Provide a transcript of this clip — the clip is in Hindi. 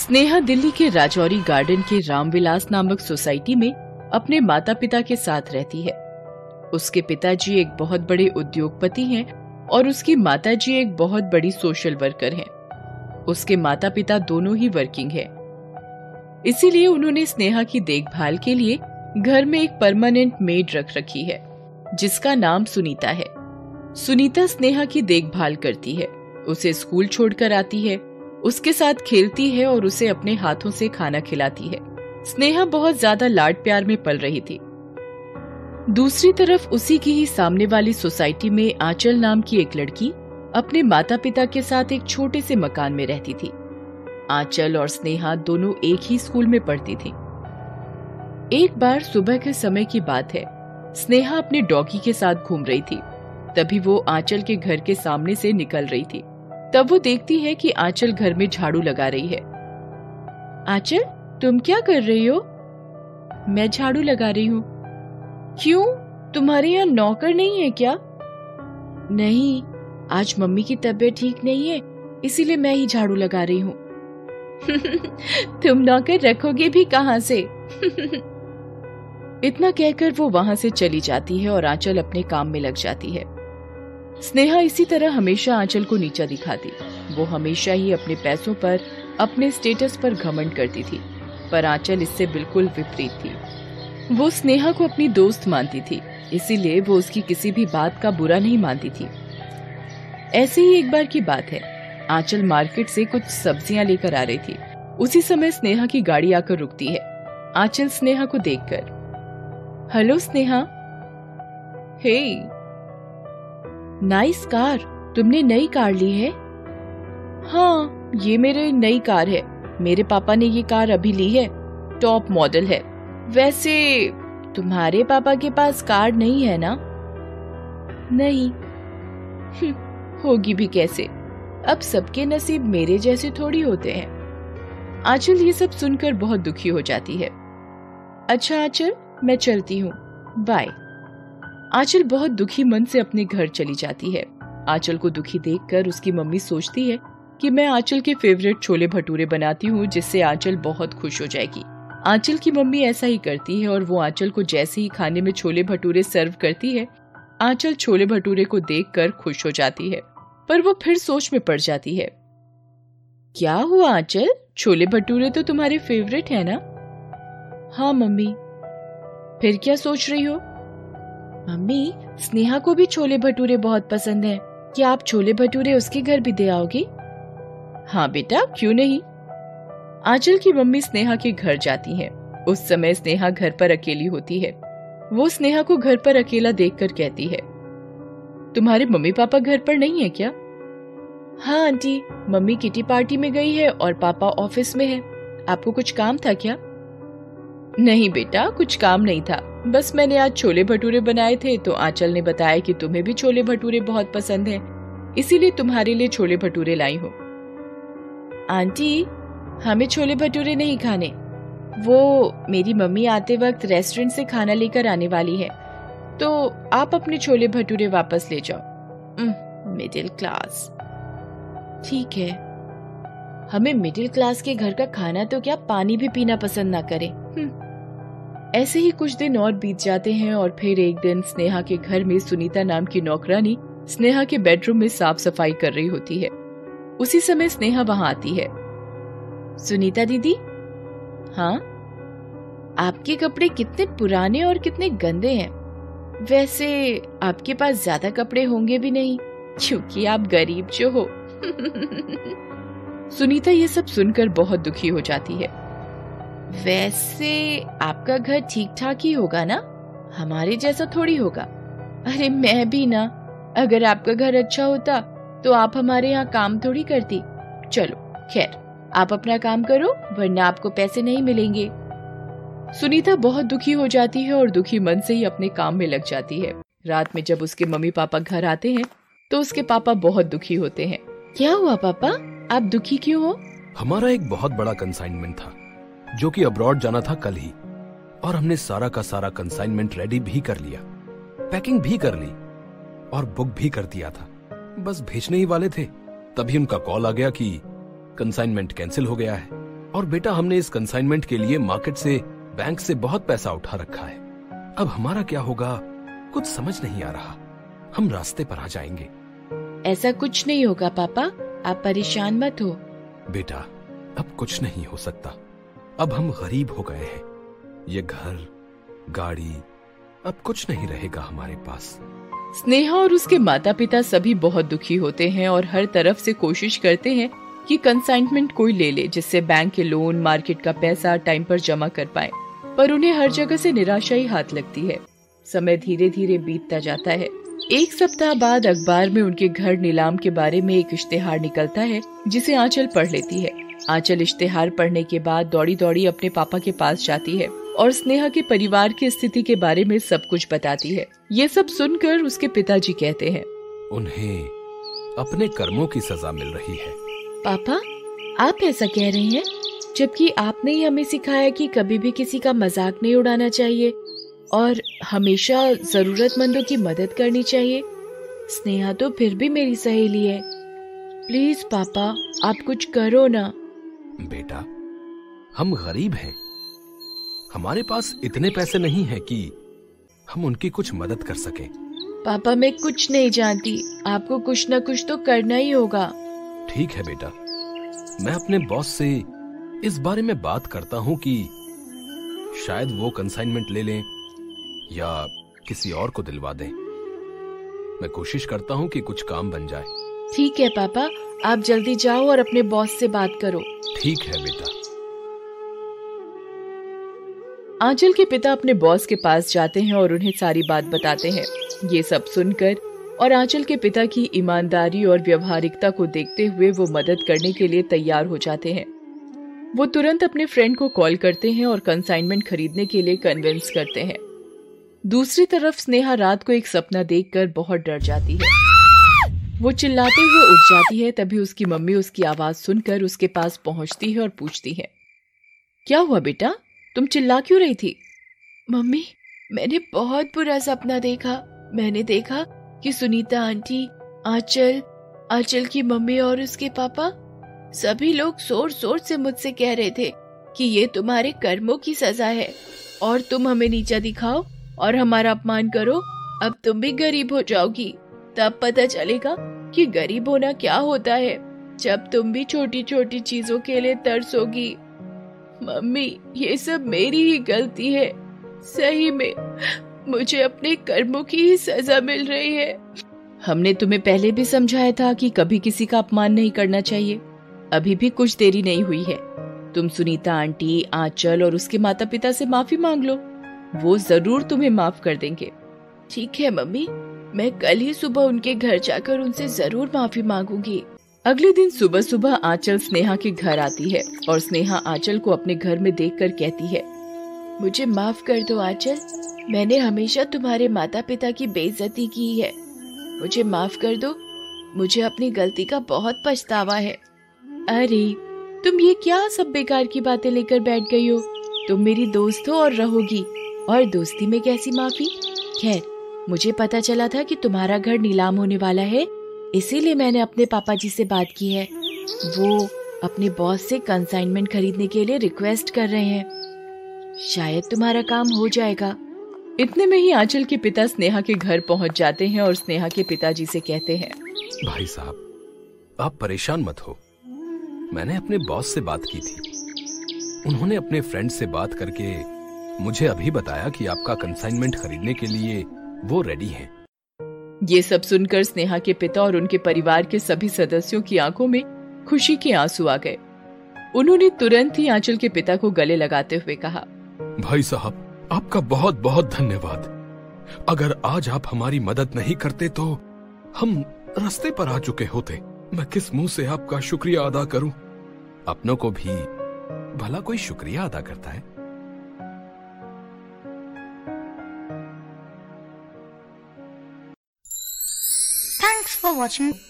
स्नेहा दिल्ली के राजौरी गार्डन के रामविलास नामक सोसाइटी में अपने माता पिता के साथ रहती है उसके पिताजी एक बहुत बड़े उद्योगपति हैं और उसकी माताजी एक बहुत बड़ी सोशल वर्कर हैं। उसके माता पिता दोनों ही वर्किंग हैं। इसीलिए उन्होंने स्नेहा की देखभाल के लिए घर में एक परमानेंट मेड रख रखी है, जिसका नाम सुनीता है सुनीता स्नेहा की देखभाल करती है, उसे स्कूल छोड़कर आती है उसके साथ खेलती है और उसे अपने हाथों से खाना खिलाती है। स्नेहा बहुत ज़्यादा लाड प्यार में पल रही थी। दूसरी तरफ़ उसी की ही सामने वाली सोसाइटी में आंचल नाम की एक लड़की अपने माता पिता के साथ एक छोटे से मकान में रहती थी। आंचल और स्नेहा दोनों एक ही स्कूल में पढ़ती थी। एक बार सुबह के समय की बात है। स्नेहा अपने डॉगी के साथ घूम रही थी। तभी वो आंचल के घर के सामने से निकल रही थी। तब वो देखती है कि आंचल घर में झाड़ू लगा रही है। आंचल, तुम क्या कर रही हो? मैं झाड़ू लगा रही हूँ। क्यों? तुम्हारे यहाँ नौकर नहीं है क्या? नहीं, आज मम्मी की तबीयत ठीक नहीं है, इसीलिए मैं ही झाड़ू लगा रही हूँ। तुम नौकर रखोगे भी कहाँ से? इतना कहकर वो वहाँ से चली जाती है और आंचल अपने काम में लग जाती है। स्नेहा इसी तरह हमेशा आंचल को नीचा दिखाती। वो हमेशा ही अपने पैसों पर, अपने स्टेटस पर घमंड करती थी, पर आंचल इससे बिल्कुल विपरीत थी। वो स्नेहा को अपनी दोस्त मानती थी, इसीलिए वो उसकी किसी भी बात का बुरा नहीं मानती थी। ऐसे ही एक बार की बात है, आंचल मार्केट से कुछ सब्ज़ियाँ लेकर आ रही थी। उसी समय स्नेहा की गाड़ी आकर रुकती है। आंचल स्नेहा को देखकर, hello Sneha? Hey nice car तुमने नई कार ली है? हाँ ये मेरे नई कार है। मेरे पापा ने ये कार अभी ली है। टॉप मॉडल है। वैसे तुम्हारे पापा के पास कार नहीं है ना? नहीं। हम्म, होगी भी कैसे? अब सबके नसीब मेरे जैसे थोड़ी होते हैं। आंचल ये सब सुनकर बहुत दुखी हो जाती है। अच्छा आंचल मैं चलती हूँ। बाय आंचल बहुत दुखी मन से अपने घर चली जाती है। आंचल को दुखी देखकर उसकी मम्मी सोचती है कि मैं आंचल के फेवरेट छोले भटूरे बनाती हूँ, जिससे आंचल बहुत खुश हो जाएगी। आंचल की मम्मी ऐसा ही करती है और वो आंचल को जैसे ही खाने में छोले भटूरे सर्व करती है, आंचल छोले भटूरे को देखकर खुश हो जाती है, पर वो फिर सोच में पड़ जाती है। क्या हुआ आंचल? छोले भटूरे तो तुम्हारे फेवरेट है ना? हाँ मम्मी। फिर क्या सोच रही हो? मम्मी, स्नेहा को भी छोले भटूरे बहुत पसंद है। क्या आप छोले भटूरे उसके घर भी दे आओगी? हाँ बेटा, क्यों नहीं? आंचल की मम्मी स्नेहा के घर जाती है। उस समय स्नेहा घर पर अकेली होती है। वो स्नेहा को घर पर अकेला देखकर कहती है, तुम्हारे मम्मी पापा घर पर नहीं है क्या? हाँ आंटी। मम्मी किटी पार्टी में गई है और पापा ऑफ़िस में है। आपको कुछ काम था क्या? नहीं बेटा, कुछ काम नहीं था। बस मैंने आज छोले भटूरे बनाए थे तो आंचल ने बताया कि तुम्हें भी छोले भटूरे बहुत पसंद हैं, इसीलिए तुम्हारे लिए छोले भटूरे लाई हूँ। आंटी हमें छोले भटूरे नहीं खाने। वो मेरी मम्मी आते वक्त रेस्टोरेंट से खाना लेकर आने वाली है तो आप अपने छोले भटूरे वापस ले जाओ। मिडिल क्लास ठीक है। हमें मिडिल क्लास के घर का खाना तो क्या पानी भी पीना पसंद ना करे। ऐसे ही कुछ दिन और बीत जाते हैं और फिर एक दिन स्नेहा के घर में सुनीता नाम की नौकरानी स्नेहा के बेडरूम में साफ़ सफ़ाई कर रही होती है। उसी समय स्नेहा वहाँ आती है। सुनीता दीदी? हाँ? आपके कपड़े कितने पुराने और कितने गंदे हैं। वैसे आपके पास ज़्यादा कपड़े होंगे भी नहीं, क्योंकि आप गरीब जो हो। सुनीता ये सब सुनकर बहुत दुखी हो जाती है। वैसे आपका घर ठीक ठाक ही होगा ना? हमारे जैसा थोड़ी होगा। अरे मैं भी ना। अगर आपका घर अच्छा होता तो आप हमारे यहाँ काम थोड़ी करती। चलो, खैर, आप अपना काम करो, वरना आपको पैसे नहीं मिलेंगे। सुनीता बहुत दुखी हो जाती है और दुखी मन से ही अपने काम में लग जाती है। रात में जब उसके मम्मी पापा घर आते हैं तो उसके पापा बहुत दुखी होते हैं। क्या हुआ पापा? आप दुखी क्यों हो? हमारा एक बहुत बड़ा कंसाइनमेंट था। जो कि अब्रॉड जाना था कल ही। और हमने सारा का सारा कंसाइनमेंट रेडी भी कर लिया। पैकिंग भी कर ली। और बुक भी कर दिया था। बस भेजने ही वाले थे। तभी उनका कॉल आ गया कि कंसाइनमेंट कैंसिल हो गया है। और बेटा हमने इस कंसाइनमेंट के लिए मार्केट से बैंक से बहुत पैसा उठा रखा है। अब हमारा क्या होगा? कुछ समझ नहीं आ रहा। हम रास्ते पर आ जाएँगे। ऐसा कुछ नहीं होगा पापा। आप परेशान मत हो। बेटा अब कुछ नहीं हो सकता। अब हम गरीब हो गए हैं। ये घर, गाड़ी, अब कुछ नहीं रहेगा हमारे पास। स्नेहा और उसके माता पिता सभी बहुत दुखी होते हैं और हर तरफ़ से कोशिश करते हैं कि कंसाइनमेंट कोई ले ले, जिससे बैंक के लोन मार्केट का पैसा टाइम पर जमा कर पाए। पर उन्हें हर जगह से निराशा ही हाथ लगती है। समय धीरे धीरे बीतता जाता है। एक सप्ताह बाद अखबार में उनके घर नीलाम के बारे में एक इश्तेहार निकलता है, जिसे आंचल पढ़ लेती है। आंचल इश्तेहार पढ़ने के बाद दौड़ी दौड़ी अपने पापा के पास जाती है और स्नेहा के परिवार की स्थिति के बारे में सब कुछ बताती है। ये सब सुनकर उसके पिताजी कहते हैं। उन्हें अपने कर्मों की सजा मिल रही है। पापा आप ऐसा कह रहे हैं? जबकि आपने ही हमें सिखाया कि कभी भी किसी का मज़ाक नहीं उड़ाना चाहिए और हमेशा जरूरतमंदों की मदद करनी चाहिए। स्नेहा तो फिर भी मेरी सहेली है। प्लीज़ पापा आप कुछ करो ना। बेटा हम गरीब हैं। हमारे पास इतने पैसे नहीं हैं कि हम उनकी कुछ मदद कर सकें। पापा मैं कुछ नहीं जानती। आपको कुछ न कुछ तो करना ही होगा। ठीक है बेटा मैं अपने बॉस से इस बारे में बात करता हूँ कि शायद वो कंसाइनमेंट ले लें या किसी और को दिलवा दें। मैं कोशिश करता हूँ कि कुछ काम बन जाए। ठीक है पापा। आप जल्दी जाओ और अपने बॉस से बात करो। ठीक है बेटा। आंचल के पिता अपने बॉस के पास जाते हैं और उन्हें सारी बात बताते हैं। ये सब सुनकर और आंचल के पिता की ईमानदारी और व्यवहारिकता को देखते हुए वो मदद करने के लिए तैयार हो जाते हैं। वो तुरंत अपने फ्रेंड को कॉल करते हैं और कंसाइनमेंट खरीदने के लिए कन्विंस करते हैं। दूसरी तरफ़ स्नेहा रात को एक सपना देखकर बहुत डर जाती है। वो चिल्लाते हुए उठ जाती है, तभी उसकी मम्मी उसकी आवाज़ सुनकर उसके पास पहुँचती है और पूछती है, क्या हुआ बेटा? तुम चिल्ला क्यों रही थी? मम्मी, मैंने बहुत बुरा सपना देखा। मैंने देखा कि सुनीता आंटी, आंचल आंचल की मम्मी और उसके पापा, सभी लोग ज़ोर ज़ोर से मुझसे कह रहे थे कि ये तुम्हारे कर्मों की सजा है और तुम हमें नीचा दिखाओ और हमारा अपमान करो। अब तुम भी गरीब हो जाओगी। तब पता चलेगा कि गरीब होना क्या होता है। जब तुम भी छोटी छोटी चीज़ों के लिए तरसोगी। मम्मी, ये सब मेरी ही गलती है। सही में, मुझे अपने कर्मों की ही सजा मिल रही है। हमने तुम्हें पहले भी समझाया था कि कभी किसी का अपमान नहीं करना चाहिए। अभी भी कुछ देरी नहीं हुई है। तुम सुनीता, आंटी, आंचल और उसके माता पिता से माफ़ी मांग लो। वो ज़रूर तुम्हें माफ़ कर देंगे। ठीक है, मम्मी। मैं कल ही सुबह उनके घर जाकर उनसे ज़रूर माफ़ी मांगूँगी। अगले दिन सुबह सुबह आंचल स्नेहा के घर आती है और स्नेहा आंचल को अपने घर में देखकर कहती है, मुझे माफ़ कर दो आंचल। मैंने हमेशा तुम्हारे माता पिता की बेइज्जती की है। मुझे माफ़ कर दो। मुझे अपनी गलती का बहुत पछतावा है। अरे, तुम ये क्या सब बेकार की बातें लेकर बैठ गई हो? तुम मेरी दोस्त हो और रहोगी। और दोस्ती में कैसी माफ़ी? खैर मुझे पता चला था कि तुम्हारा घर नीलाम होने वाला है, इसीलिए मैंने अपने पापा जी से बात की है। वो अपने बॉस से कंसाइनमेंट खरीदने के लिए रिक्वेस्ट कर रहे हैं। शायद तुम्हारा काम हो जाएगा। इतने में ही आंचल के पिता स्नेहा के घर पहुँच जाते हैं और स्नेहा के पिताजी से कहते हैं। भाई साहब, आप परेशान मत हो। मैंने अपने बॉस से बात की थी। उन्होंने अपने फ्रेंड से बात करके मुझे अभी बताया कि आपका कंसाइनमेंट खरीदने के लिए वो रेडी हैं। ये सब सुनकर स्नेहा के पिता और उनके परिवार के सभी सदस्यों की आँखों में खुशी के आँसू आ गए। उन्होंने तुरंत ही आंचल के पिता को गले लगाते हुए कहा भाई साहब आपका बहुत बहुत धन्यवाद। अगर आज आप हमारी मदद नहीं करते तो हम रास्ते पर आ चुके होते। मैं किस मुँह से आपका शुक्रिया अदा करूँ? अपनों को भी भला कोई शुक्रिया अदा करता है। For watching.